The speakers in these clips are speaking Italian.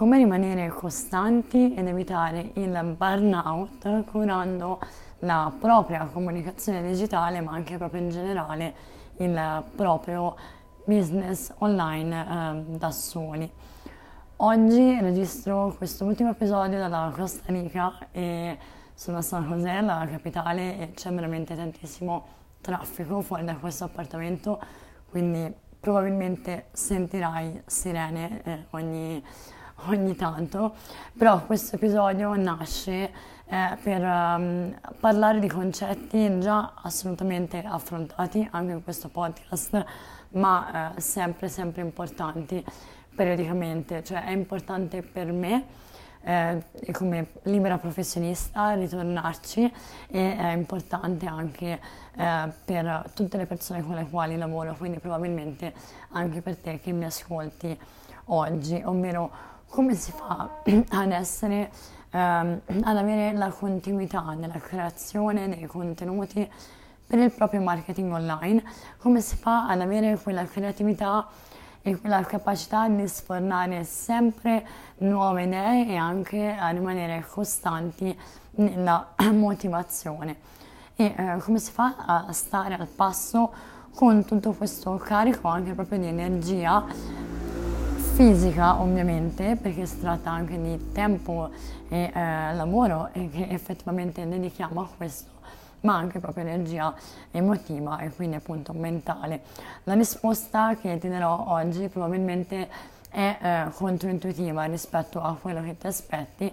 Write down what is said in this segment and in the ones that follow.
come rimanere costanti ed evitare il burnout curando la propria comunicazione digitale, ma anche proprio in generale il proprio business online eh, da soli. Oggi registro questo ultimo episodio dalla Costa Rica e sono a San José, la capitale, e c'è veramente tantissimo traffico fuori da questo appartamento, quindi probabilmente sentirai sirene eh, ogni, ogni tanto, però questo episodio nasce eh, per um, parlare di concetti già assolutamente affrontati anche in questo podcast, ma eh, sempre, sempre importanti periodicamente, cioè è importante per me eh, come libera professionista ritornarci e è importante anche eh, per tutte le persone con le quali lavoro, quindi probabilmente anche per te che mi ascolti oggi, ovvero come si fa ad essere, ehm, ad avere la continuità nella creazione dei contenuti per il proprio marketing online, come si fa ad avere quella creatività e quella capacità di sfornare sempre nuove idee e anche a rimanere costanti nella motivazione. E eh, come si fa a stare al passo con tutto questo carico anche proprio di energia fisica ovviamente perché si tratta anche di tempo e eh, lavoro e che effettivamente dedichiamo a questo ma anche proprio energia emotiva e quindi appunto mentale. La risposta che ti darò oggi probabilmente è eh, controintuitiva rispetto a quello che ti aspetti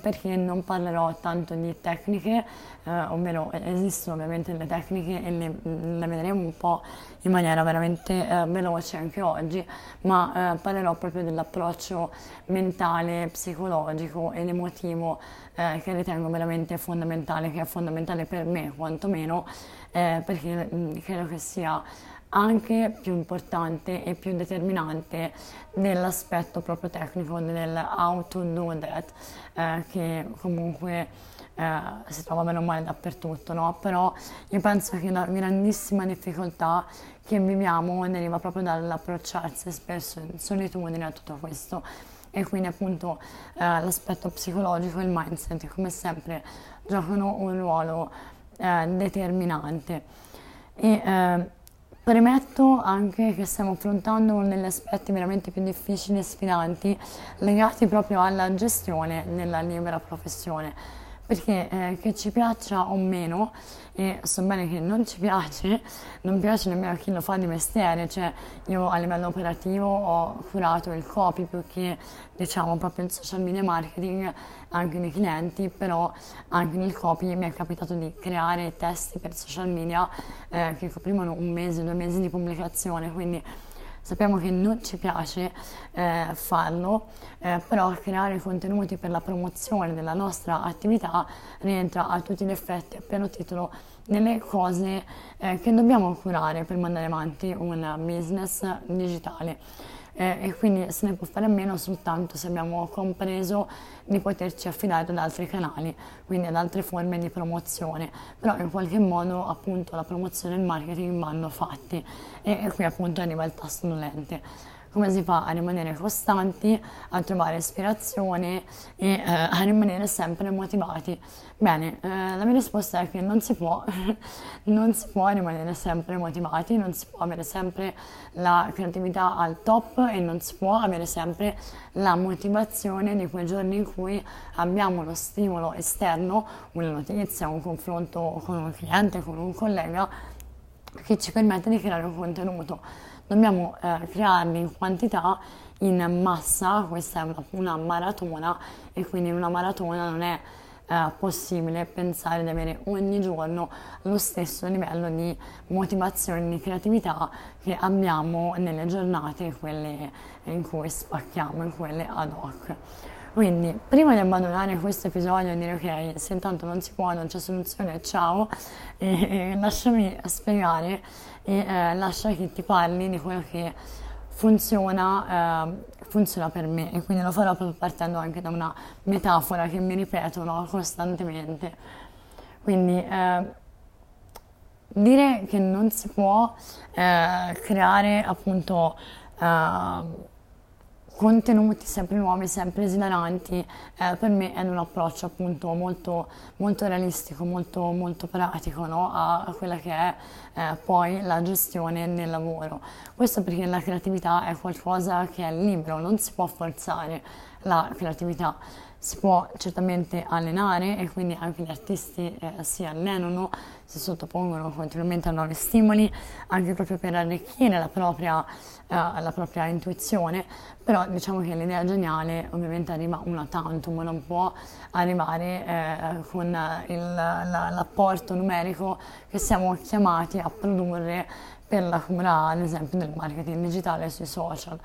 perché non parlerò tanto di tecniche, eh, ovvero esistono ovviamente le tecniche e le, mm, le vedremo un po' in maniera veramente eh, veloce anche oggi, ma eh, parlerò proprio dell'approccio mentale, psicologico ed emotivo eh, che ritengo veramente fondamentale, che è fondamentale per me quantomeno, eh, perché mh, mm, credo che sia anche più importante e più determinante nell'aspetto proprio tecnico del how to do that, eh, che comunque eh, si trova meno male dappertutto, no? Però io penso che la grandissima difficoltà che viviamo deriva proprio dall'approcciarsi spesso in solitudine a tutto questo e quindi appunto eh, l'aspetto psicologico e il mindset come sempre giocano un ruolo eh, determinante. E, eh, Premetto anche che stiamo affrontando uno degli aspetti veramente più difficili e sfidanti legati proprio alla gestione della libera professione perché eh, che ci piaccia o meno, e so bene che non ci piace, non piace nemmeno a chi lo fa di mestiere, cioè io a livello operativo ho curato il copy più che diciamo proprio il social media marketing anche nei clienti, però anche nel copy mi è capitato di creare testi per social media eh, che coprivano un mese, due mesi di pubblicazione, quindi sappiamo che non ci piace eh, farlo, eh, però creare contenuti per la promozione della nostra attività rientra a tutti gli effetti a pieno titolo nelle cose eh, che dobbiamo curare per mandare avanti un business digitale eh, e quindi se ne può fare a meno soltanto se abbiamo compreso di poterci affidare ad altri canali, quindi ad altre forme di promozione, però in qualche modo appunto la promozione e il marketing vanno fatti. E, e qui appunto arriva il tasto dolente come si fa a rimanere costanti, a trovare ispirazione e eh, a rimanere sempre motivati? Bene, eh, la mia risposta è che non si può, non si può rimanere sempre motivati, non si può avere sempre la creatività al top e non si può avere sempre la motivazione di quei giorni in cui abbiamo lo stimolo esterno, una notizia, un confronto con un cliente, con un collega che ci permette di creare un contenuto dobbiamo eh, crearli in quantità, in massa, questa è una, una, maratona e quindi in una maratona non è eh, possibile pensare di avere ogni giorno lo stesso livello di motivazione, e di creatività che abbiamo nelle giornate, quelle in cui spacchiamo, in quelle ad hoc. Quindi, prima di abbandonare questo episodio e dire ok, se intanto non si può, non c'è soluzione, ciao, e, e lasciami spiegare e eh, lascia che ti parli di quello che funziona, eh, funziona per me e quindi lo farò proprio partendo anche da una metafora che mi ripeto no, costantemente. Quindi eh, dire che non si può eh, creare appunto eh, contenuti sempre nuovi, sempre esilaranti, eh, per me è un approccio appunto molto, molto realistico, molto, molto pratico no? a, quella che è eh, poi la gestione del lavoro. Questo perché la creatività è qualcosa che è libero, non si può forzare la creatività si può certamente allenare e quindi anche gli artisti eh, si allenano, si sottopongono continuamente a nuovi stimoli, anche proprio per arricchire la propria, eh, la propria intuizione, però diciamo che l'idea geniale ovviamente arriva una tantum, non può arrivare eh, con il, la, l'apporto numerico che siamo chiamati a produrre per la cura ad esempio del marketing digitale sui social.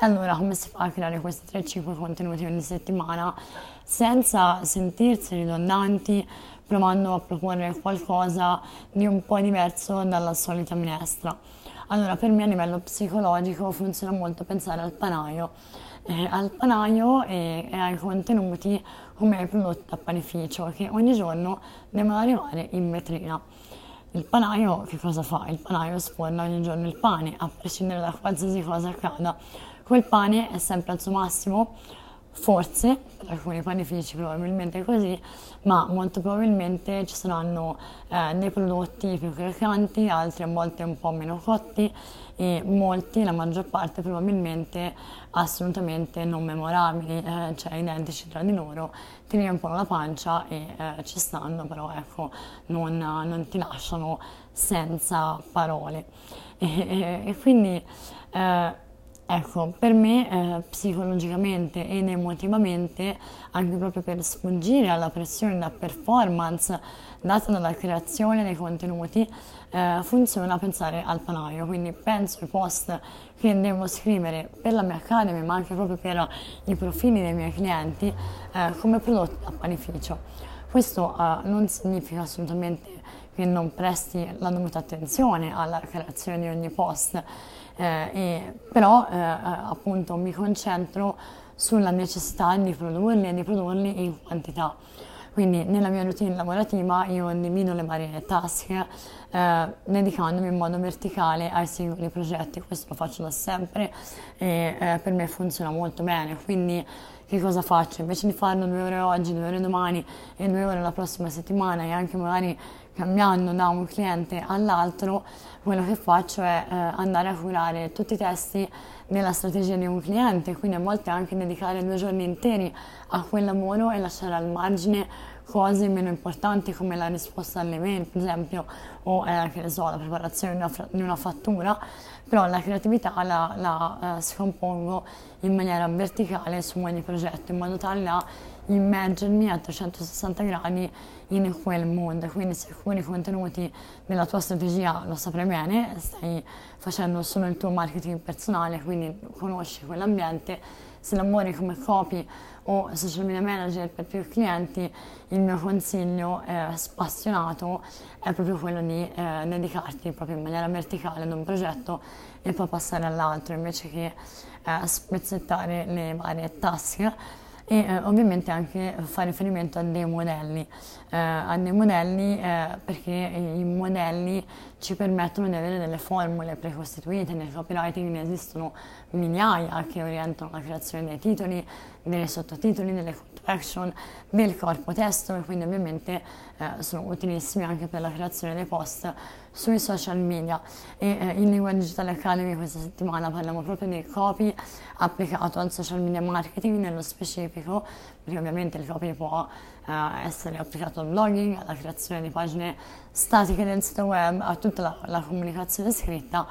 Allora, come si fa a creare questi 3-5 contenuti ogni settimana senza sentirsi ridondanti, provando a proporre qualcosa di un po' diverso dalla solita minestra? Allora, per me a livello psicologico funziona molto pensare al panaio. Eh, al panaio e, e, ai contenuti come ai prodotti a panificio che ogni giorno devono arrivare in vetrina. Il panaio che cosa fa? Il panaio sforna ogni giorno il pane, a prescindere da qualsiasi cosa accada quel pane è sempre al suo massimo, forse, per alcuni panifici probabilmente così, ma molto probabilmente ci saranno eh, dei prodotti più croccanti, altri a volte un po' meno cotti e molti, la maggior parte probabilmente assolutamente non memorabili, eh, cioè identici tra di loro, ti riempiono la pancia e eh, ci stanno, però ecco, non, non ti lasciano senza parole. E, e, e quindi eh, Ecco, per me eh, psicologicamente ed emotivamente, anche proprio per sfuggire alla pressione da performance data dalla creazione dei contenuti, eh, funziona pensare al panaio. Quindi penso ai post che devo scrivere per la mia academy, ma anche proprio per i profili dei miei clienti, eh, come prodotti a panificio. Questo eh, non significa assolutamente che non presti la dovuta attenzione alla creazione di ogni post eh, però eh, eh, appunto mi concentro sulla necessità di produrli e di produrli in quantità. Quindi nella mia routine lavorativa io divido le varie task eh, dedicandomi in modo verticale ai singoli progetti, questo lo faccio da sempre e eh, per me funziona molto bene. Quindi che cosa faccio? Invece di farlo due ore oggi, due ore domani e due ore la prossima settimana e anche magari cambiando da un cliente all'altro, quello che faccio è eh, andare a curare tutti i testi della strategia di un cliente, quindi a volte anche dedicare due giorni interi a quel lavoro e lasciare al margine cose meno importanti come la risposta alle mail, per esempio, o eh, che ne so, la preparazione di una, di una fattura, però la creatività la, la eh, scompongo in maniera verticale su ogni progetto, in modo tale da immergermi a 360 gradi in quel mood. Quindi se alcuni contenuti della tua strategia lo saprai bene, stai facendo solo il tuo marketing personale, quindi conosci quell'ambiente, se lavori come copy o social media manager per più clienti, il mio consiglio eh, spassionato è proprio quello di eh, dedicarti proprio in maniera verticale ad un progetto e poi passare all'altro invece che eh, spezzettare le varie task e eh, ovviamente anche fare riferimento a dei modelli, eh, a dei modelli eh, perché i modelli ci permettono di avere delle formule precostituite, nel copywriting ne esistono migliaia che orientano la creazione dei titoli, dei sottotitoli, delle action, del corpo testo e quindi ovviamente eh, sono utilissimi anche per la creazione dei post sui social media. E eh, in Lingua Digital Academy questa settimana parliamo proprio di copy applicato al social media marketing nello specifico perché ovviamente il copy può eh, essere applicato al blogging, alla creazione di pagine statiche del sito web, a tutta la, la comunicazione scritta.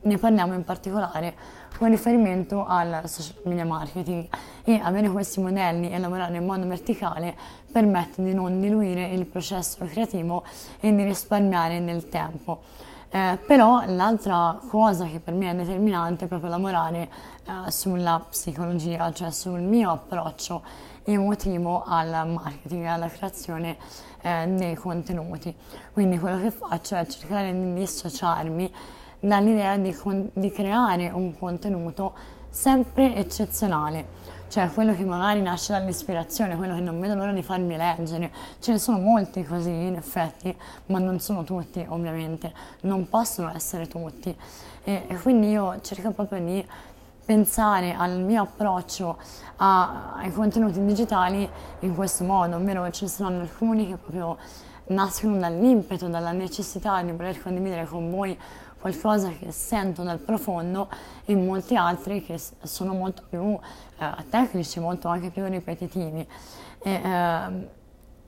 Ne parliamo in particolare con riferimento al social media marketing e avere questi modelli e lavorare in modo verticale permette di non diluire il processo creativo e di risparmiare nel tempo. Eh, però l'altra cosa che per me è determinante è proprio lavorare eh, sulla psicologia, cioè sul mio approccio emotivo al marketing, alla creazione eh, dei contenuti. Quindi quello che faccio è cercare di dissociarmi dall'idea di, di creare un contenuto sempre eccezionale cioè quello che magari nasce dall'ispirazione, quello che non vedo l'ora di farmi leggere. Ce ne sono molti così in effetti, ma non sono tutti ovviamente, non possono essere tutti. E, e quindi io cerco proprio di pensare al mio approccio a, ai contenuti digitali in questo modo, ovvero ci saranno alcuni che proprio nascono dall'impeto, dalla necessità di voler condividere con voi qualcosa che sento dal profondo e molti altri che sono molto più eh, tecnici, molto anche più ripetitivi. E, eh,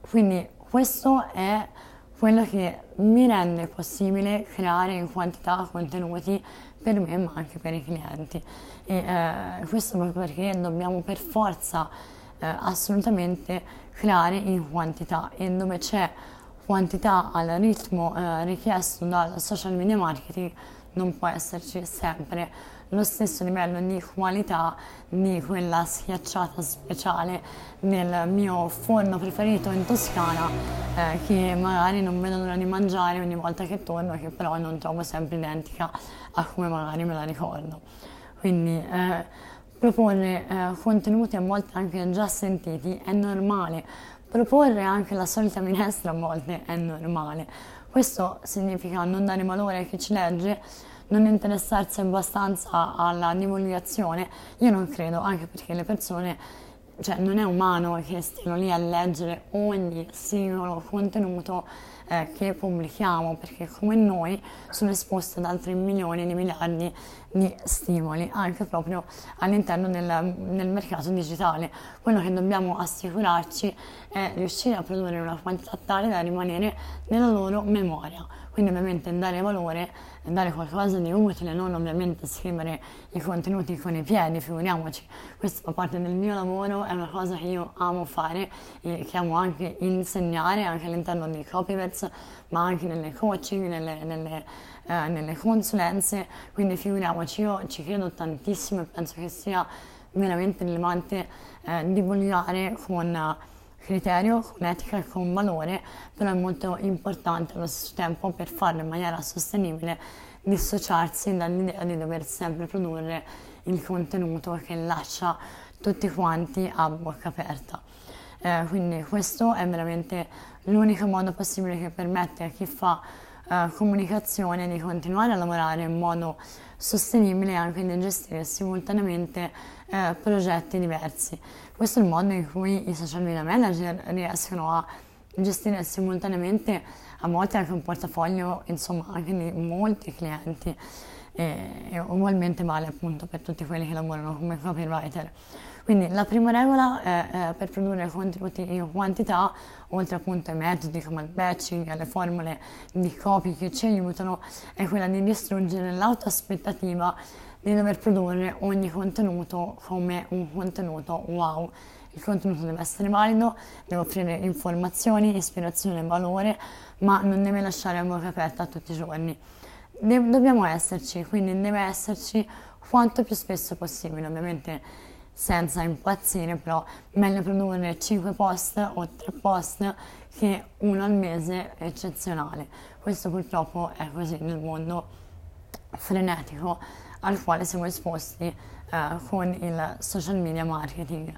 quindi questo è quello che mi rende possibile creare in quantità contenuti per me ma anche per i clienti. E, eh, questo proprio perché dobbiamo per forza eh, assolutamente creare in quantità e dove c'è quantità al ritmo eh, richiesto dal social media marketing non può esserci sempre lo stesso livello di qualità di quella schiacciata speciale nel mio forno preferito in Toscana eh, che magari non vedo l'ora di mangiare ogni volta che torno che però non trovo sempre identica a come magari me la ricordo. Quindi eh, proporre eh, contenuti a volte anche già sentiti è normale Proporre anche la solita minestra a volte è normale. Questo significa non dare valore a chi ci legge, non interessarsi abbastanza alla divulgazione. Io non credo, anche perché le persone, cioè non è umano che stiano lì a leggere ogni singolo contenuto eh, che pubblichiamo, perché come noi sono esposti ad altri milioni di miliardi di stimoli, anche proprio all'interno del, del mercato digitale. Quello che dobbiamo assicurarci è riuscire a produrre una quantità tale da rimanere nella loro memoria. Quindi ovviamente dare valore dare qualcosa di utile, non ovviamente scrivere i contenuti con i piedi, figuriamoci, questo fa parte del mio lavoro, è una cosa che io amo fare e che amo anche insegnare anche all'interno dei copyverse, ma anche nelle coaching, nelle, nelle, eh, nelle consulenze, quindi figuriamoci, io ci credo tantissimo e penso che sia veramente rilevante eh, divulgare con criterio, con etica e con valore, però è molto importante allo stesso tempo per farlo in maniera sostenibile dissociarsi dall'idea di dover sempre produrre il contenuto che lascia tutti quanti a bocca aperta. Eh, quindi questo è veramente l'unico modo possibile che permette a chi fa eh, comunicazione di continuare a lavorare in modo sostenibile anche di gestire simultaneamente eh, progetti diversi. Questo è il modo in cui i social media manager riescono a gestire simultaneamente a volte anche un portafoglio insomma anche di molti clienti e, e ugualmente vale appunto per tutti quelli che lavorano come copywriter. Quindi la prima regola è, è per produrre contenuti in quantità, oltre appunto ai metodi come il batching, alle formule di copy che ci aiutano, è quella di distruggere l'autoaspettativa di dover produrre ogni contenuto come un contenuto wow. Il contenuto deve essere valido, deve offrire informazioni, ispirazione e valore, ma non deve lasciare a bocca aperta tutti i giorni. De- dobbiamo esserci, quindi deve esserci quanto più spesso possibile, ovviamente senza impazzire, però meglio produrre 5 post o 3 post che uno al mese eccezionale. Questo purtroppo è così nel mondo frenetico al quale siamo esposti eh, con il social media marketing.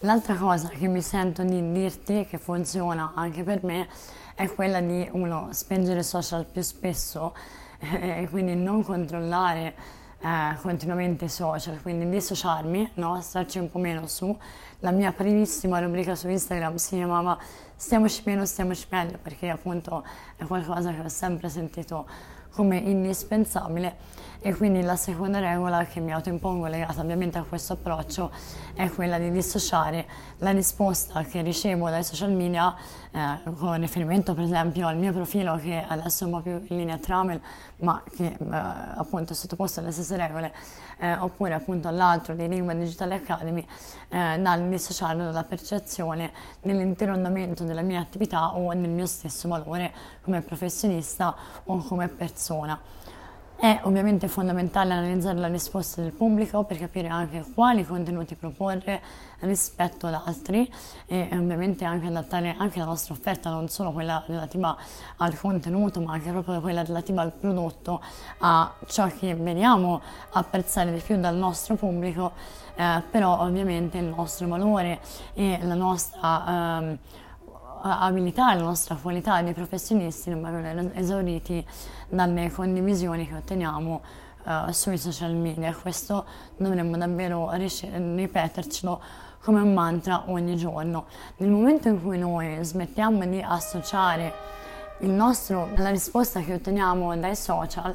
L'altra cosa che mi sento di dirti che funziona anche per me è quella di uno spengere social più spesso e quindi non controllare eh, continuamente social, quindi dissociarmi, no? starci un po' meno su. La mia primissima rubrica su Instagram si chiamava Stiamoci meno, stiamoci meglio, perché appunto è qualcosa che ho sempre sentito come indispensabile e quindi la seconda regola che mi autoimpongo legata ovviamente a questo approccio è quella di dissociare la risposta che ricevo dai social media eh, con riferimento per esempio al mio profilo che adesso è un po' più in linea Tramel ma che eh, appunto è sottoposto alle stesse regole eh, oppure appunto all'altro di Lingua Digital Academy eh, dal dissociarlo dalla percezione dell'intero andamento della mia attività o del mio stesso valore come professionista o come persona. È ovviamente fondamentale analizzare la risposta del pubblico per capire anche quali contenuti proporre rispetto ad altri e ovviamente anche adattare anche la nostra offerta, non solo quella relativa al contenuto, ma anche proprio quella relativa al prodotto, a ciò che vediamo apprezzare di più dal nostro pubblico, eh, però ovviamente il nostro valore e la nostra... Eh, abilità la nostra qualità di professionisti non vengono esauriti dalle condivisioni che otteniamo uh, sui social media. Questo dovremmo davvero ripetercelo come un mantra ogni giorno. Nel momento in cui noi smettiamo di associare nostro, la risposta che otteniamo dai social,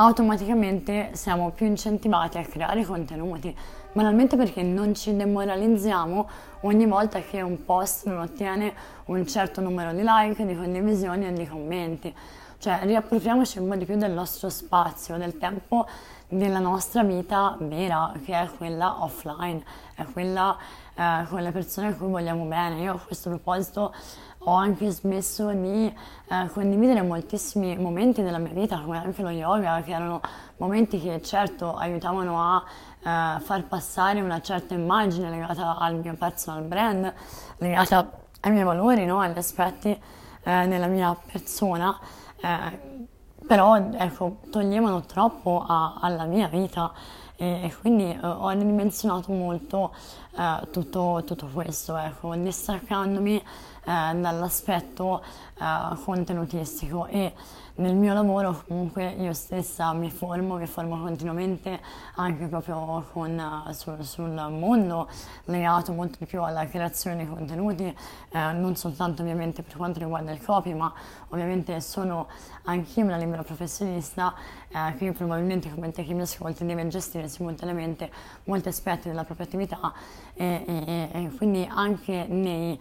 automaticamente siamo più incentivati a creare contenuti, banalmente perché non ci demoralizziamo ogni volta che un post non ottiene un certo numero di like, di condivisioni e di commenti. Cioè riappropriamoci un po' di più del nostro spazio, del tempo della nostra vita vera, che è quella offline, è quella eh, con le persone a cui vogliamo bene. Io a questo proposito ho anche smesso di eh, condividere moltissimi momenti della mia vita, come anche lo yoga, che erano momenti che certo aiutavano a eh, far passare una certa immagine legata al mio personal brand, legata ai miei valori, no? agli aspetti eh, nella mia persona, eh, però ecco, toglievano troppo a, alla mia vita e, quindi eh, ho ridimensionato molto eh, tutto, tutto, questo, ecco, distaccandomi dall'aspetto eh, contenutistico. E nel mio lavoro comunque io stessa mi formo, mi formo continuamente anche proprio con, uh, sul, sul, mondo legato molto di più alla creazione di contenuti, eh, non soltanto ovviamente per quanto riguarda il copy, ma ovviamente sono anch'io una libera professionista eh, che probabilmente come te che mi ascolti deve gestire simultaneamente molti aspetti della propria attività e, e, e quindi anche nei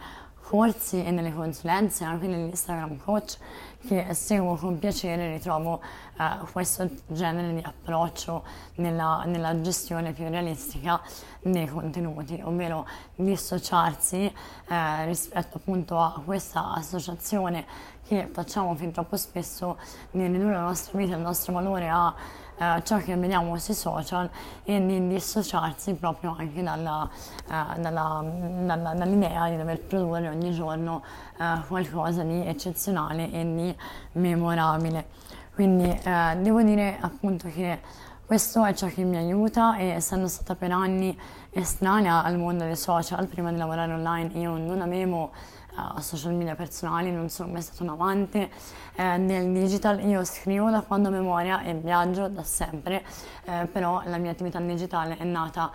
corsi e nelle consulenze, anche nell'Instagram coach che seguo con piacere, ritrovo eh, questo genere di approccio nella, nella, gestione più realistica dei contenuti, ovvero dissociarsi eh, rispetto appunto a questa associazione che facciamo fin troppo spesso di ridurre la nostra vita, il nostro valore a eh, ciò che vediamo sui social e di dissociarsi proprio anche dalla, eh, dalla, dalla, dall'idea di dover produrre ogni giorno eh, qualcosa di eccezionale e di memorabile. Quindi eh, devo dire appunto che questo è ciò che mi aiuta e essendo stata per anni estranea al mondo dei social, prima di lavorare online io non avevo uh, social media personali, non sono mai stata un amante. Eh, del digital, io scrivo da quando ho memoria e viaggio da sempre, eh, però la mia attività digitale è nata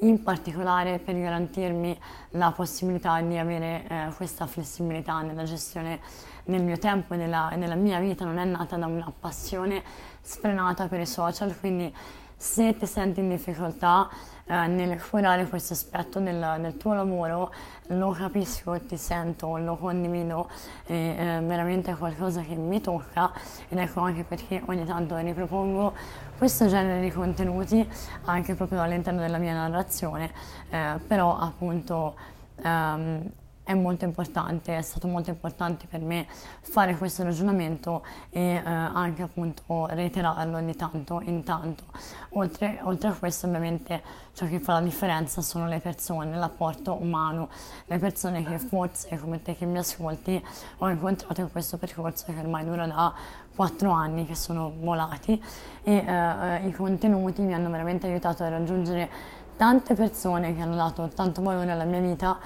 in particolare per garantirmi la possibilità di avere eh, questa flessibilità nella gestione del mio tempo e nella, nella, mia vita, non è nata da una passione sfrenata per i social, quindi se ti senti in difficoltà eh, nel curare questo aspetto del, del, tuo lavoro, lo capisco, ti sento, lo condivido, è eh, veramente qualcosa che mi tocca ed ecco anche perché ogni tanto ripropongo questo genere di contenuti anche proprio all'interno della mia narrazione, eh, però appunto um, è molto importante, è stato molto importante per me fare questo ragionamento e eh, anche appunto reiterarlo di tanto in tanto. Oltre, oltre, a questo ovviamente ciò che fa la differenza sono le persone, l'apporto umano, le persone che forse come te che mi ascolti ho incontrato in questo percorso che ormai dura da quattro anni che sono volati e eh i contenuti mi hanno veramente aiutato a raggiungere tante persone che hanno dato tanto valore alla mia vita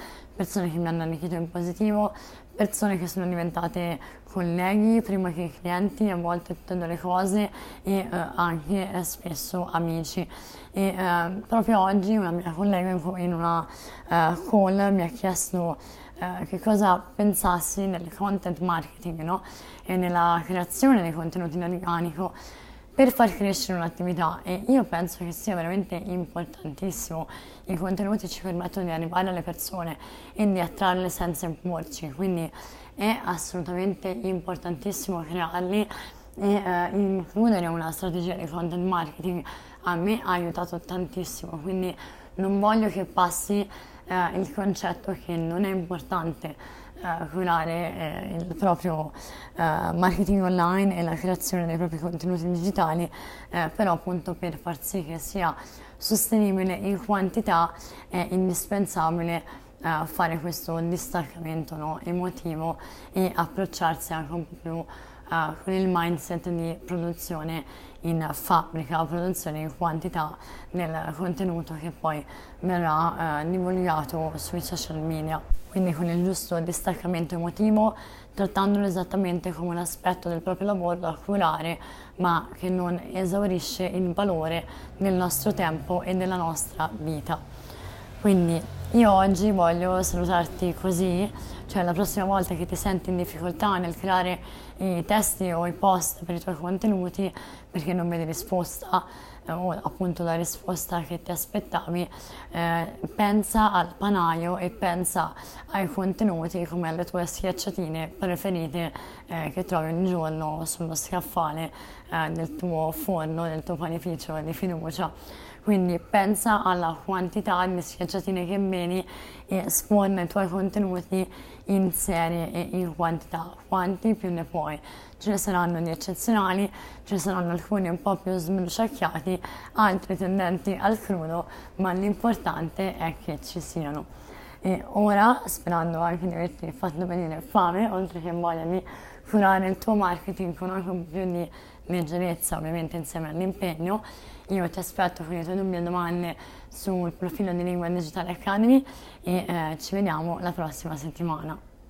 persone che mi hanno arricchito in positivo, persone che sono diventate colleghi prima che clienti, a volte tutte le cose e eh, anche eh, spesso amici. E eh, proprio oggi una mia collega in una eh, call mi ha chiesto eh, che cosa pensassi nel content marketing no? e nella creazione dei contenuti in organico per far crescere un'attività e io penso che sia veramente importantissimo. I contenuti ci permettono di arrivare alle persone e di attrarle senza imporci, quindi è assolutamente importantissimo crearli e eh, includere una strategia di content marketing a me ha aiutato tantissimo, quindi non voglio che passi eh, il concetto che non è importante eh, curare eh, il proprio eh, marketing online e la creazione dei propri contenuti digitali, eh, però appunto per far sì che sia sostenibile in quantità è indispensabile eh, fare questo distaccamento no, emotivo e approcciarsi anche un po' più Uh, con il mindset di produzione in fabbrica produzione in quantità del contenuto che poi verrà uh, divulgato sui social media. Quindi con il giusto distaccamento emotivo, trattandolo esattamente come un aspetto del proprio lavoro da curare, ma che non esaurisce il valore del nostro tempo e della nostra vita. Quindi io oggi voglio salutarti così, cioè la prossima volta che ti senti in difficoltà nel creare i testi o i post per i tuoi contenuti perché non vedi risposta o appunto la risposta che ti aspettavi, eh, pensa al panaio e pensa ai contenuti come alle tue schiacciatine preferite eh, che trovi ogni giorno sullo scaffale eh, del tuo forno, del tuo panificio di fiducia quindi pensa alla quantità di schiacciatine che meni e sforna i tuoi contenuti in serie e in quantità, quanti più ne puoi. Ce ne saranno di eccezionali, ce ne saranno alcuni un po' più sbruciacchiati, altri tendenti al crudo, ma l'importante è che ci siano. E ora, sperando anche di averti fatto venire fame, oltre che voglia di curare il tuo marketing con un po' più di leggerezza, ovviamente insieme all'impegno, io ti aspetto con le tue dubbi e domande sul profilo di Lingua Digitale Academy e eh, ci vediamo la prossima settimana.